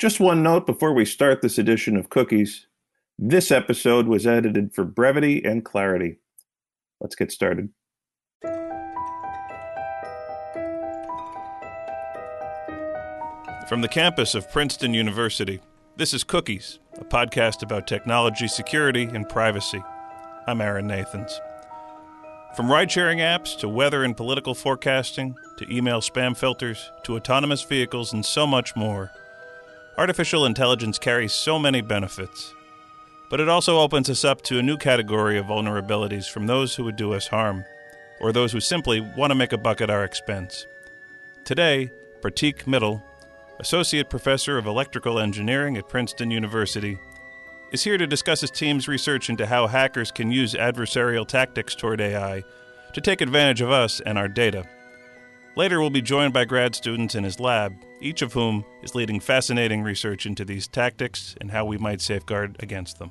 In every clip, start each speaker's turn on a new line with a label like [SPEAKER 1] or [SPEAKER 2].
[SPEAKER 1] Just one note before we start this edition of Cookies. This episode was edited for brevity and clarity. Let's get started. From the campus of Princeton University, this is Cookies, a podcast about technology, security, and privacy. I'm Aaron Nathans. From ride sharing apps to weather and political forecasting to email spam filters to autonomous vehicles and so much more. Artificial intelligence carries so many benefits, but it also opens us up to a new category of vulnerabilities from those who would do us harm, or those who simply want to make a buck at our expense. Today, Prateek Mittal, Associate Professor of Electrical Engineering at Princeton University, is here to discuss his team's research into how hackers can use adversarial tactics toward AI to take advantage of us and our data. Later, we'll be joined by grad students in his lab, each of whom is leading fascinating research into these tactics and how we might safeguard against them.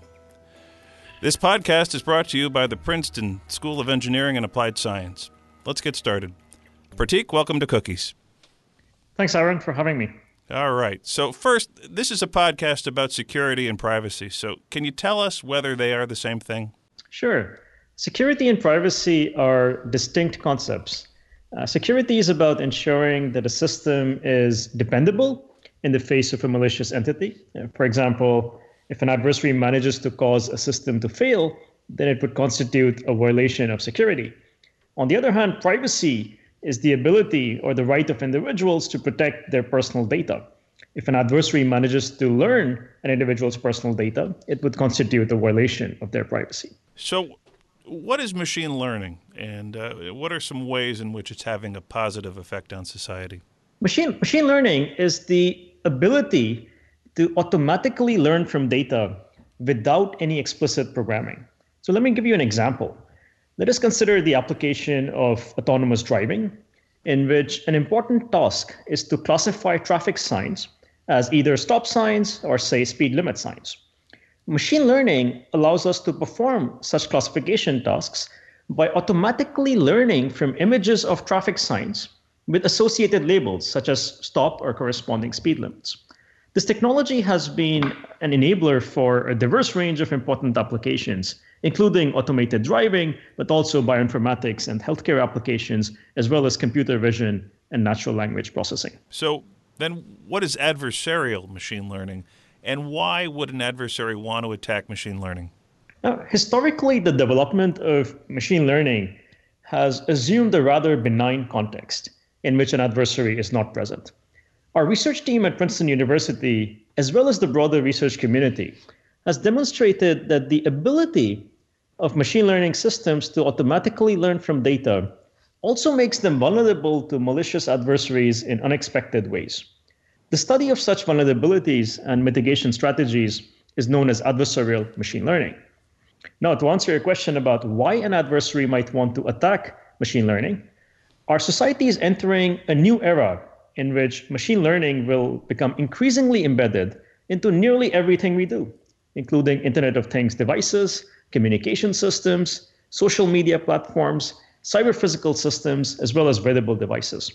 [SPEAKER 1] This podcast is brought to you by the Princeton School of Engineering and Applied Science. Let's get started. Prateek, welcome to Cookies.
[SPEAKER 2] Thanks, Aaron, for having me.
[SPEAKER 1] All right. So, first, this is a podcast about security and privacy. So, can you tell us whether they are the same thing?
[SPEAKER 2] Sure. Security and privacy are distinct concepts. Uh, security is about ensuring that a system is dependable in the face of a malicious entity. Uh, for example, if an adversary manages to cause a system to fail, then it would constitute a violation of security. On the other hand, privacy is the ability or the right of individuals to protect their personal data. If an adversary manages to learn an individual's personal data, it would constitute a violation of their privacy.
[SPEAKER 1] So, what is machine learning, and uh, what are some ways in which it's having a positive effect on society?
[SPEAKER 2] Machine machine learning is the ability to automatically learn from data without any explicit programming. So let me give you an example. Let us consider the application of autonomous driving, in which an important task is to classify traffic signs as either stop signs or, say, speed limit signs. Machine learning allows us to perform such classification tasks by automatically learning from images of traffic signs with associated labels such as stop or corresponding speed limits. This technology has been an enabler for a diverse range of important applications, including automated driving, but also bioinformatics and healthcare applications, as well as computer vision and natural language processing.
[SPEAKER 1] So, then what is adversarial machine learning? And why would an adversary want to attack machine learning?
[SPEAKER 2] Now, historically, the development of machine learning has assumed a rather benign context in which an adversary is not present. Our research team at Princeton University, as well as the broader research community, has demonstrated that the ability of machine learning systems to automatically learn from data also makes them vulnerable to malicious adversaries in unexpected ways. The study of such vulnerabilities and mitigation strategies is known as adversarial machine learning. Now, to answer your question about why an adversary might want to attack machine learning, our society is entering a new era in which machine learning will become increasingly embedded into nearly everything we do, including Internet of Things devices, communication systems, social media platforms, cyber physical systems, as well as wearable devices.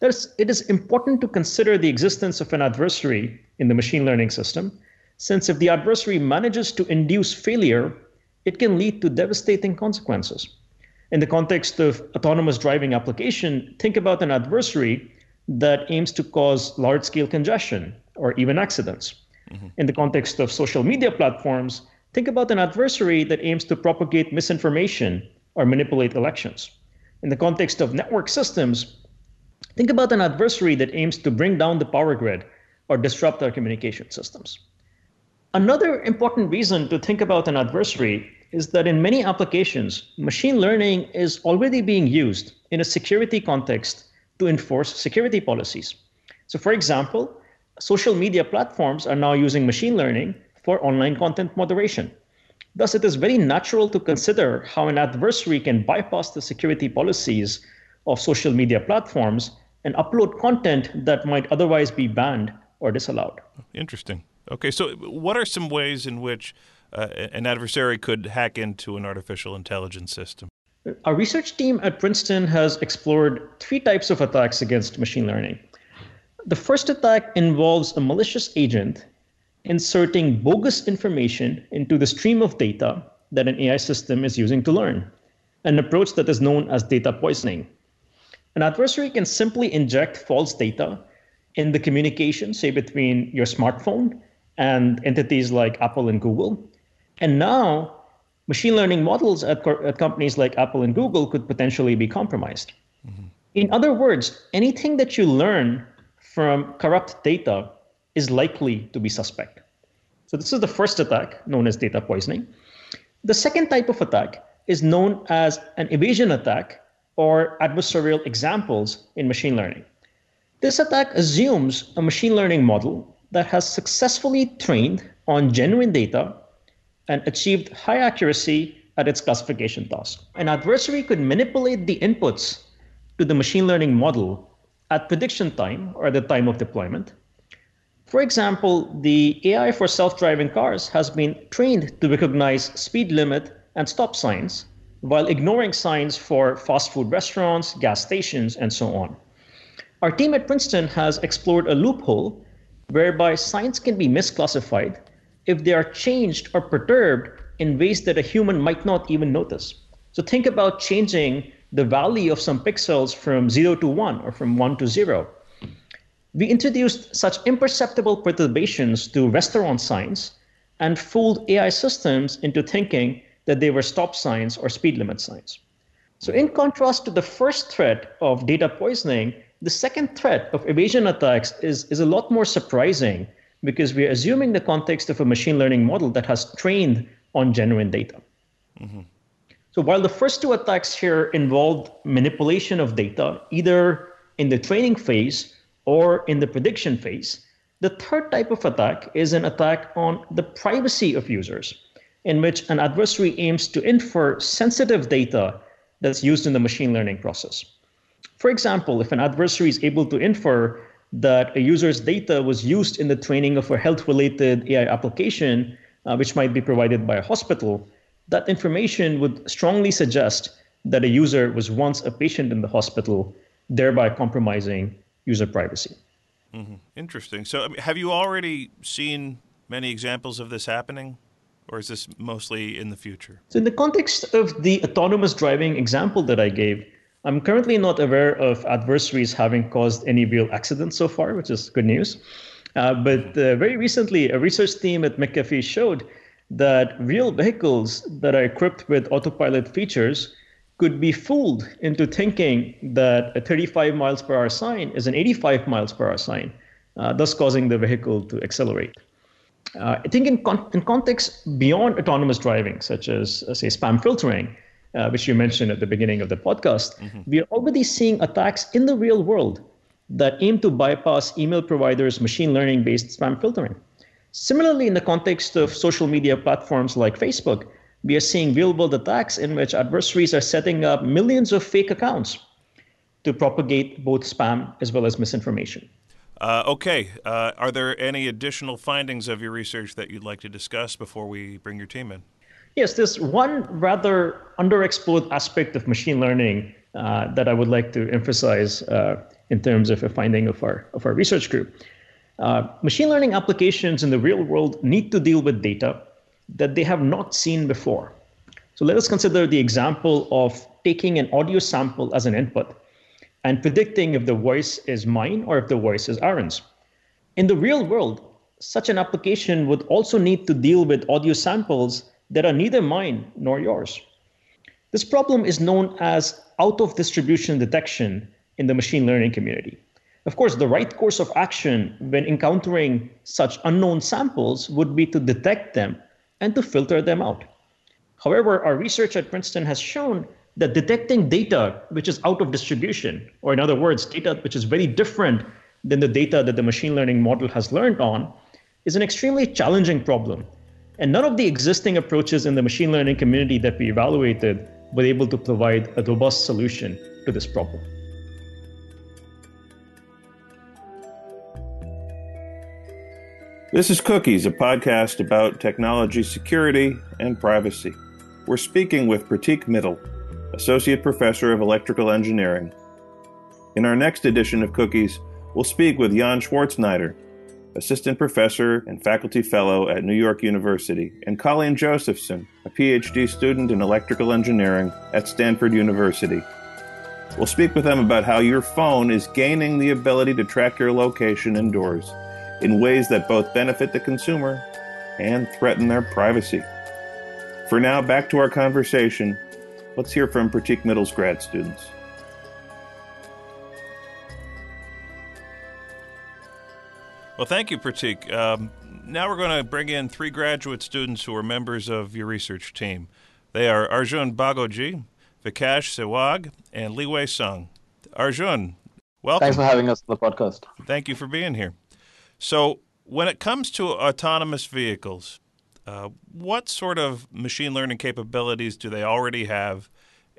[SPEAKER 2] There's, it is important to consider the existence of an adversary in the machine learning system, since if the adversary manages to induce failure, it can lead to devastating consequences. In the context of autonomous driving application, think about an adversary that aims to cause large scale congestion or even accidents. Mm-hmm. In the context of social media platforms, think about an adversary that aims to propagate misinformation or manipulate elections. In the context of network systems, Think about an adversary that aims to bring down the power grid or disrupt our communication systems. Another important reason to think about an adversary is that in many applications, machine learning is already being used in a security context to enforce security policies. So, for example, social media platforms are now using machine learning for online content moderation. Thus, it is very natural to consider how an adversary can bypass the security policies of social media platforms and upload content that might otherwise be banned or disallowed.
[SPEAKER 1] Interesting. Okay, so what are some ways in which uh, an adversary could hack into an artificial intelligence system?
[SPEAKER 2] Our research team at Princeton has explored three types of attacks against machine learning. The first attack involves a malicious agent inserting bogus information into the stream of data that an AI system is using to learn, an approach that is known as data poisoning. An adversary can simply inject false data in the communication, say between your smartphone and entities like Apple and Google. And now, machine learning models at, co- at companies like Apple and Google could potentially be compromised. Mm-hmm. In other words, anything that you learn from corrupt data is likely to be suspect. So, this is the first attack known as data poisoning. The second type of attack is known as an evasion attack or adversarial examples in machine learning. This attack assumes a machine learning model that has successfully trained on genuine data and achieved high accuracy at its classification task. An adversary could manipulate the inputs to the machine learning model at prediction time or the time of deployment. For example, the AI for self driving cars has been trained to recognize speed limit and stop signs while ignoring signs for fast food restaurants, gas stations, and so on. Our team at Princeton has explored a loophole whereby signs can be misclassified if they are changed or perturbed in ways that a human might not even notice. So think about changing the value of some pixels from 0 to 1 or from 1 to 0. We introduced such imperceptible perturbations to restaurant signs and fooled AI systems into thinking that they were stop signs or speed limit signs. So, in contrast to the first threat of data poisoning, the second threat of evasion attacks is, is a lot more surprising because we are assuming the context of a machine learning model that has trained on genuine data. Mm-hmm. So, while the first two attacks here involved manipulation of data, either in the training phase or in the prediction phase, the third type of attack is an attack on the privacy of users in which an adversary aims to infer sensitive data that's used in the machine learning process. For example, if an adversary is able to infer that a user's data was used in the training of a health related AI application, uh, which might be provided by a hospital, that information would strongly suggest that a user was once a patient in the hospital, thereby compromising user privacy.
[SPEAKER 1] Mm-hmm. Interesting. So, have you already seen many examples of this happening? Or is this mostly in the future?
[SPEAKER 2] So, in the context of the autonomous driving example that I gave, I'm currently not aware of adversaries having caused any real accidents so far, which is good news. Uh, but uh, very recently, a research team at McAfee showed that real vehicles that are equipped with autopilot features could be fooled into thinking that a 35 miles per hour sign is an 85 miles per hour sign, uh, thus causing the vehicle to accelerate. Uh, I think in, con- in context beyond autonomous driving, such as, uh, say, spam filtering, uh, which you mentioned at the beginning of the podcast, mm-hmm. we are already seeing attacks in the real world that aim to bypass email providers' machine learning based spam filtering. Similarly, in the context of social media platforms like Facebook, we are seeing real world attacks in which adversaries are setting up millions of fake accounts to propagate both spam as well as misinformation.
[SPEAKER 1] Uh, okay. Uh, are there any additional findings of your research that you'd like to discuss before we bring your team in?
[SPEAKER 2] Yes, there's one rather underexplored aspect of machine learning uh, that I would like to emphasize uh, in terms of a finding of our of our research group. Uh, machine learning applications in the real world need to deal with data that they have not seen before. So let us consider the example of taking an audio sample as an input and predicting if the voice is mine or if the voice is Aaron's. In the real world, such an application would also need to deal with audio samples that are neither mine nor yours. This problem is known as out of distribution detection in the machine learning community. Of course, the right course of action when encountering such unknown samples would be to detect them and to filter them out. However, our research at Princeton has shown that detecting data which is out of distribution, or in other words, data which is very different than the data that the machine learning model has learned on, is an extremely challenging problem. And none of the existing approaches in the machine learning community that we evaluated were able to provide a robust solution to this problem.
[SPEAKER 1] This is Cookies, a podcast about technology security and privacy. We're speaking with Prateek Mittal, Associate Professor of Electrical Engineering. In our next edition of Cookies, We'll speak with Yan Shvartzshnaider, assistant professor and faculty fellow at New York University, and Colleen Josephson, a PhD student in electrical engineering at Stanford University. We'll speak with them about how your phone is gaining the ability to track your location indoors in ways that both benefit the consumer and threaten their privacy. For now, back to our conversation. Let's hear from Prateek Mittal's grad students. Well, thank you, Prateek. Um, now we're going to bring in three graduate students who are members of your research team. They are Arjun Bhagoji, Vikash Sehwag, and Liwei Song. Arjun, welcome.
[SPEAKER 3] Thanks for having us on the podcast.
[SPEAKER 1] Thank you for being here. So, when it comes to autonomous vehicles, uh, what sort of machine learning capabilities do they already have,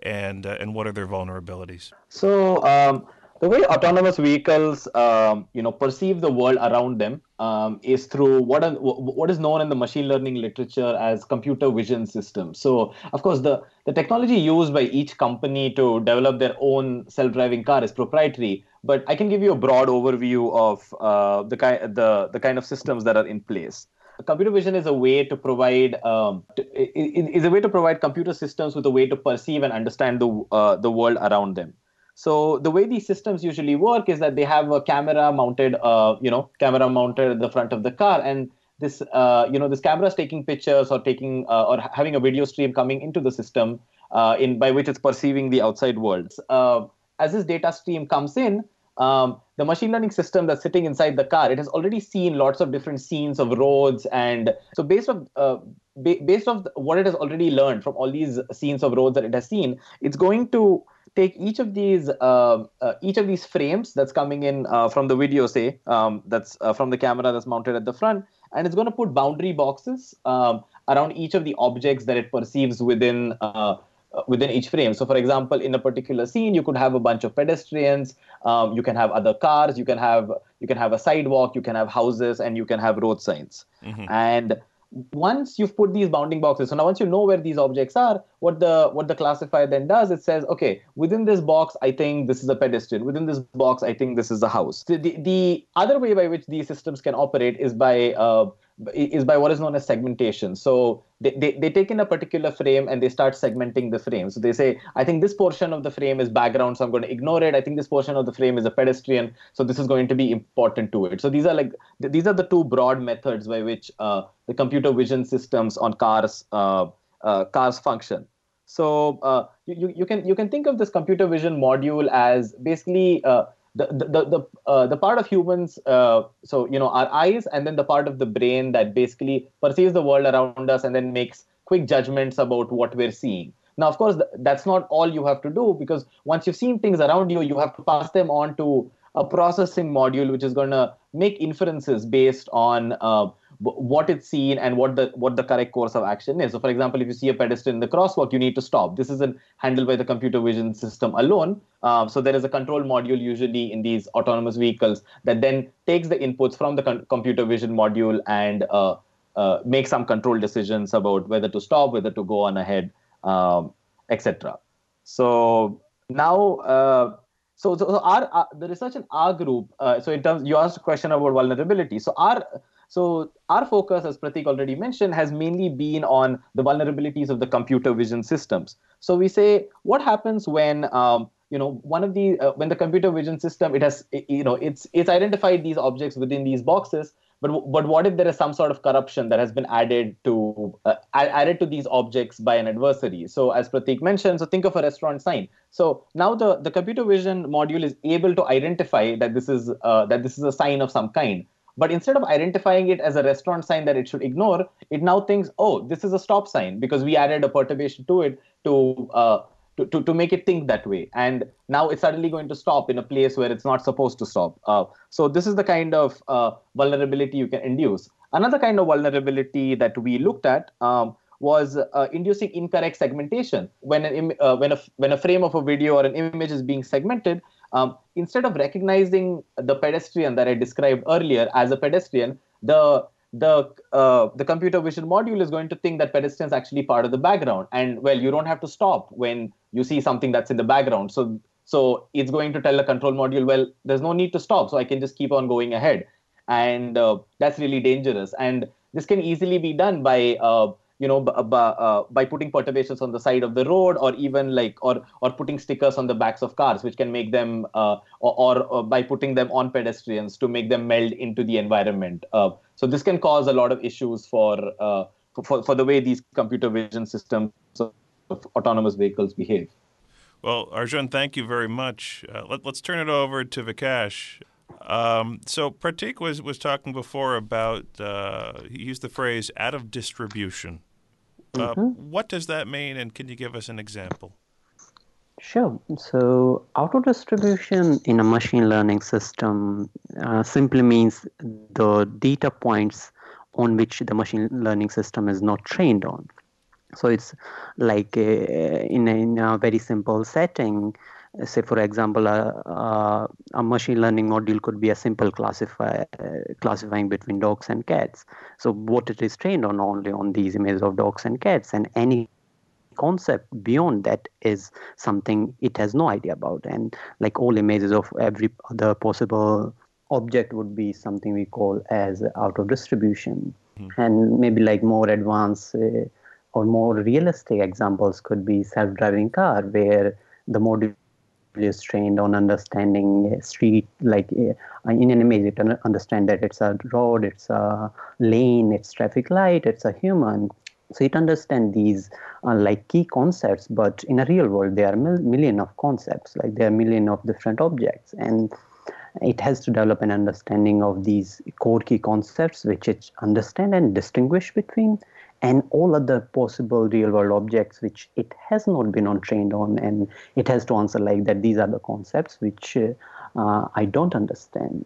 [SPEAKER 1] and uh, and what are their vulnerabilities?
[SPEAKER 3] So, um, the way autonomous vehicles um, you know perceive the world around them um, is through what are, what is known in the machine learning literature as computer vision systems so of course the the technology used by each company to develop their own self-driving car is proprietary but i can give you a broad overview of uh, the kind the the kind of systems that are in place computer vision is a way to provide um, to, is a way to provide computer systems with a way to perceive and understand the uh, the world around them so the way these systems usually work is that they have a camera mounted, uh, you know, camera mounted at the front of the car, and this, uh, you know, this camera is taking pictures or taking uh, or having a video stream coming into the system, uh, in by which it's perceiving the outside world. Uh, as this data stream comes in, um, the machine learning system that's sitting inside the car, it has already seen lots of different scenes of roads, and so based on uh, based on what it has already learned from all these scenes of roads that it has seen, it's going to take each of these uh, uh, each of these frames that's coming in uh, from the video, say um, that's uh, from the camera that's mounted at the front, and it's going to put boundary boxes um, around each of the objects that it perceives within. Within each frame. So, for example, in a particular scene, you could have a bunch of pedestrians. Um, you can have other cars. You can have you can have a sidewalk. You can have houses, and you can have road signs. Mm-hmm. And once you've put these bounding boxes so now once you know where these objects are what the what the classifier then does it says okay within this box i think this is a pedestrian within this box i think this is a house the, the, the other way by which these systems can operate is by uh, is by what is known as segmentation. So they, they, they take in a particular frame and they start segmenting the frame. So they say, I think this portion of the frame is background, so I'm going to ignore it. I think this portion of the frame is a pedestrian, so this is going to be important to it. So these are like these are the two broad methods by which uh, the computer vision systems on cars uh, uh, cars function. So uh, you, you can you can think of this computer vision module as basically uh, the the the uh, the part of humans uh, so you know our eyes and then the part of the brain that basically perceives the world around us and then makes quick judgments about what we're seeing. Now of course th- that's not all you have to do because once you've seen things around you you have to pass them on to a processing module which is going to make inferences based on uh, what it's seen and what the what the correct course of action is. So, for example, if you see a pedestrian in the crosswalk, you need to stop. This isn't handled by the computer vision system alone. Um, so, there is a control module usually in these autonomous vehicles that then takes the inputs from the con- computer vision module and uh, uh, makes some control decisions about whether to stop, whether to go on ahead, um, etc. So now. Uh, so, so our, uh, the research in our group. Uh, so in terms, you asked a question about vulnerability. So our so our focus, as Prateek already mentioned, has mainly been on the vulnerabilities of the computer vision systems. So we say, what happens when um, you know one of the uh, when the computer vision system it has you know it's it's identified these objects within these boxes, but but what if there is some sort of corruption that has been added to uh, added to these objects by an adversary? So as Prateek mentioned, so think of a restaurant sign. So now the the computer vision module is able to identify that this is uh, that this is a sign of some kind but instead of identifying it as a restaurant sign that it should ignore, it now thinks, oh, this is a stop sign because we added a perturbation to it to, uh, to, to, to, make it think that way. And now it's suddenly going to stop in a place where it's not supposed to stop. Uh, so this is the kind of uh, vulnerability you can induce. Another kind of vulnerability that we looked at um, was uh, inducing incorrect segmentation. When an uh, when a when a frame of a video or an image is being segmented, um, instead of recognizing the pedestrian that I described earlier as a pedestrian, the the uh, the computer vision module is going to think that pedestrian is actually part of the background, and well, you don't have to stop when you see something that's in the background. So So it's going to tell the control module, well, there's no need to stop, so I can just keep on going ahead, and uh, that's really dangerous. And this can easily be done by uh, you know, b- uh, by putting perturbations on the side of the road, or even like, or or putting stickers on the backs of cars, which can make them, uh, or, or, or, by putting them on pedestrians to make them meld into the environment. Uh, so this can cause a lot of issues for uh, for for the way these computer vision systems of autonomous vehicles behave.
[SPEAKER 1] Well, Arjun, thank you very much. Uh, let, us turn it over to Vikash. Um, so Prateek was, was talking before about, uh, he used the phrase out of distribution. Uh, mm-hmm. What does that mean, and can you give us an example?
[SPEAKER 4] Sure. So, out of distribution in a machine learning system uh, simply means the data points on which the machine learning system is not trained on. So, it's like a, in, a, in a very simple setting, say for example a, a, machine learning module could be a simple classify, classifying between dogs and cats. So what it is trained on only on these images of dogs and cats and any concept beyond that is something it has no idea about. And like all images of every other possible object would be something we call as out of distribution. Mm-hmm. and maybe like more advanced uh, or more realistic examples could be self-driving car where the module is trained on understanding street like uh, in an image it understand that it's a road it's a lane it's traffic light it's a human. So it understands these uh, like key concepts but in a real world there are mil- million of concepts like there are million of different objects. And it has to develop an understanding of these core key concepts which it understand and distinguish between and all other possible real world objects which it has not been on trained on and it has to answer like that these are the concepts which uh, i don't understand.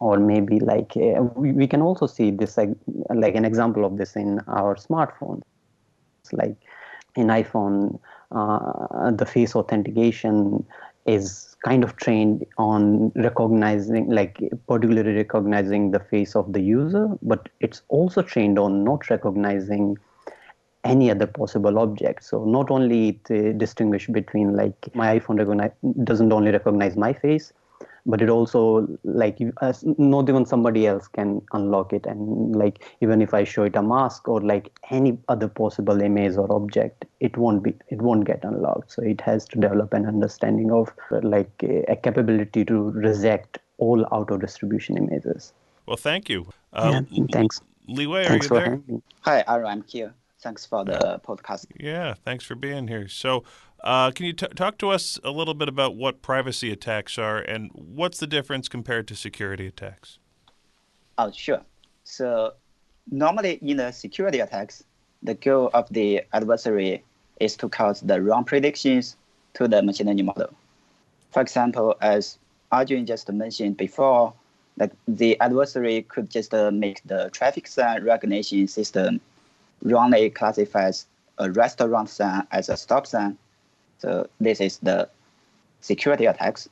[SPEAKER 4] Or maybe like uh, we, we can also see this like, like an example of this in our smartphones. Like in iphone uh, the face authentication is kind of trained on recognizing like particularly recognizing the face of the user but it's also trained on not recognizing any other possible object. So not only it uh, distinguish between like my iphone recognize, doesn't only recognize my face but it also like uh, not even somebody else can unlock it and like even if i show it a mask or like any other possible image or object it won't be it won't get unlocked so it has to develop an understanding of like a capability to reject all out of distribution images
[SPEAKER 1] well thank you
[SPEAKER 4] uh, yeah, thanks
[SPEAKER 1] Liwei,
[SPEAKER 4] thanks
[SPEAKER 1] are you
[SPEAKER 4] there?
[SPEAKER 5] Hi, Aaron, I'm here. Thanks for the podcast.
[SPEAKER 1] Yeah, thanks for being here. So, uh, can you t- talk to us a little bit about what privacy attacks are and what's the difference compared to security attacks?
[SPEAKER 5] Oh, sure. So, normally in the security attacks, the goal of the adversary is to cause the wrong predictions to the machine learning model. For example, as Arjun just mentioned before, that the adversary could just uh, make the traffic sign recognition system wrongly classifies a restaurant sign as a stop sign. So this is the security attacks.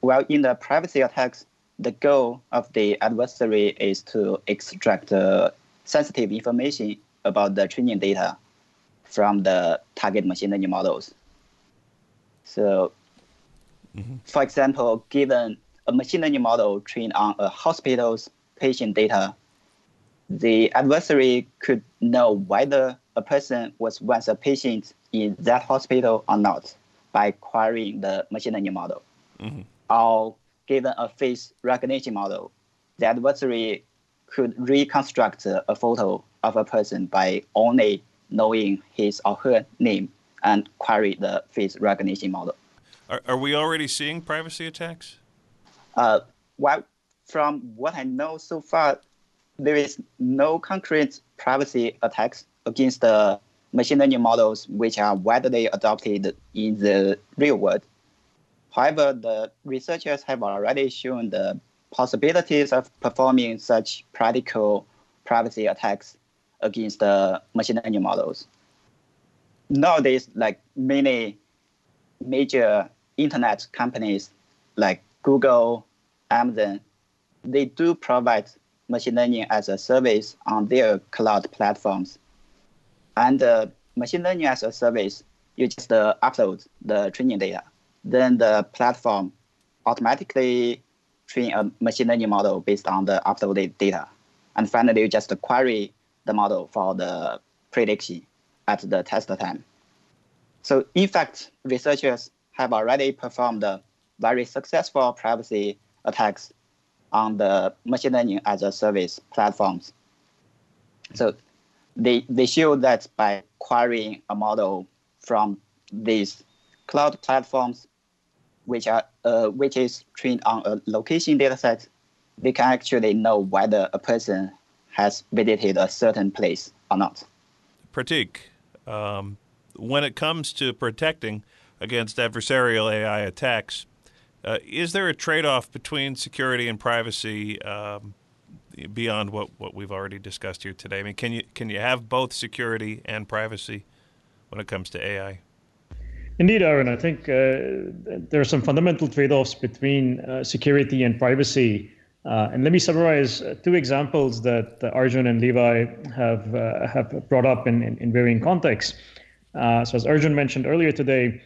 [SPEAKER 5] While in the privacy attacks, the goal of the adversary is to extract uh, sensitive information about the training data from the target machine learning models. So, mm-hmm. for example, given a machine learning model trained on a hospital's patient data the adversary could know whether a person was once a patient in that hospital or not by querying the machine learning model. Mm-hmm. Or given a face recognition model, the adversary could reconstruct a photo of a person by only knowing his or her name and query the face recognition model.
[SPEAKER 1] Are, are we already seeing privacy attacks?
[SPEAKER 5] Uh, well, from what I know so far, there is no concrete privacy attacks against the machine learning models which are widely adopted in the real world. However, the researchers have already shown the possibilities of performing such practical privacy attacks against the machine learning models. Nowadays, like many major internet companies like Google, Amazon, they do provide machine learning as a service on their cloud platforms. And uh, machine learning as a service, you just uh, upload the training data. then the platform automatically train a machine learning model based on the uploaded data. And finally, you just query the model for the prediction at the test time. So in fact, researchers have already performed very successful privacy attacks on the machine learning as a service platforms. So they, they show that by querying a model from these cloud platforms, which are uh, which is trained on a location dataset, they can actually know whether a person has visited a certain place or not.
[SPEAKER 1] Prateek, um, when it comes to protecting against adversarial AI attacks, uh, is there a trade-off between security and privacy um, beyond what, what we've already discussed here today? I mean, can you can you have both security and privacy when it comes to AI?
[SPEAKER 2] Indeed, Aaron. I think uh, there are some fundamental trade-offs between uh, security and privacy. Uh, and let me summarize uh, two examples that Arjun and Liwei have uh, have brought up in, in, in varying contexts. Uh, so, as Arjun mentioned earlier today,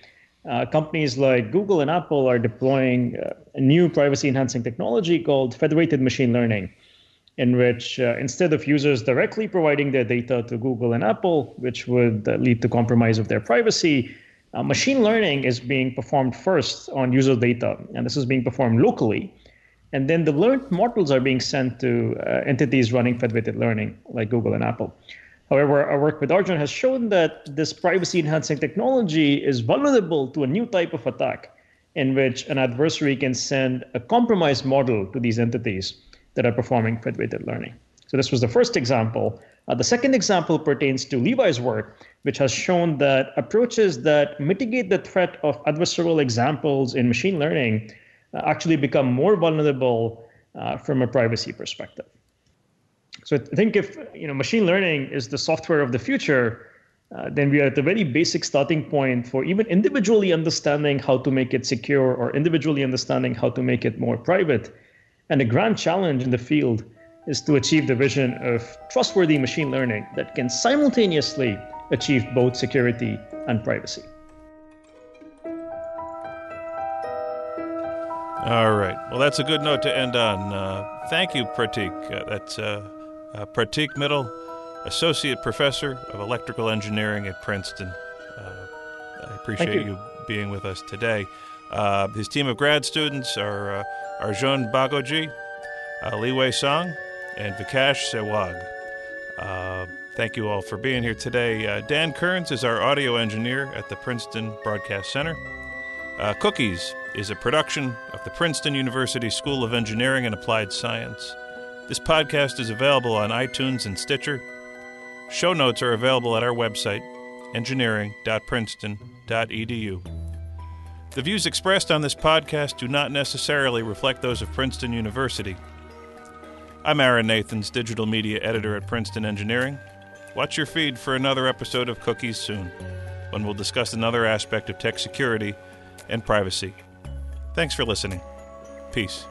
[SPEAKER 2] companies like Google and Apple are deploying a new privacy-enhancing technology called federated machine learning in which uh, instead of users directly providing their data to Google and Apple, which would uh, lead to compromise of their privacy, uh, machine learning is being performed first on user data, and this is being performed locally. And then the learned models are being sent to uh, entities running federated learning, like Google and Apple. However, our work with Arjun has shown that this privacy enhancing technology is vulnerable to a new type of attack in which an adversary can send a compromised model to these entities that are performing federated learning. So this was the first example. Uh, the second example pertains to Liwei's work, which has shown that approaches that mitigate the threat of adversarial examples in machine learning uh, actually become more vulnerable uh, from a privacy perspective. So I think if you know machine learning is the software of the future, uh, then we are at the very basic starting point for even individually understanding how to make it secure or individually understanding how to make it more private. And the grand challenge in the field is to achieve the vision of trustworthy machine learning that can simultaneously achieve both security and privacy.
[SPEAKER 1] All right. Well, that's a good note to end on. Uh, thank you, Prateek. Uh, that's uh, uh Prateek Mittal, Associate Professor of Electrical Engineering at Princeton. Uh, I appreciate you. you. being with us today. Uh, his team of grad students are Arjun Bhagoji, Wei Song, and Vikash Sehwag. Uh, thank you all for being here today. Uh, Dan Kearns is our audio engineer at the Princeton Broadcast Center. Uh, Cookies is a production of the Princeton University School of Engineering and Applied Science. This podcast is available on iTunes and Stitcher. Show notes are available at our website, engineering.princeton.edu. The views expressed on this podcast do not necessarily reflect those of Princeton University. I'm Aaron Nathans, digital media editor at Princeton Engineering. Watch your feed for another episode of Cookies soon, when we'll discuss another aspect of tech security and privacy. Thanks for listening. Peace.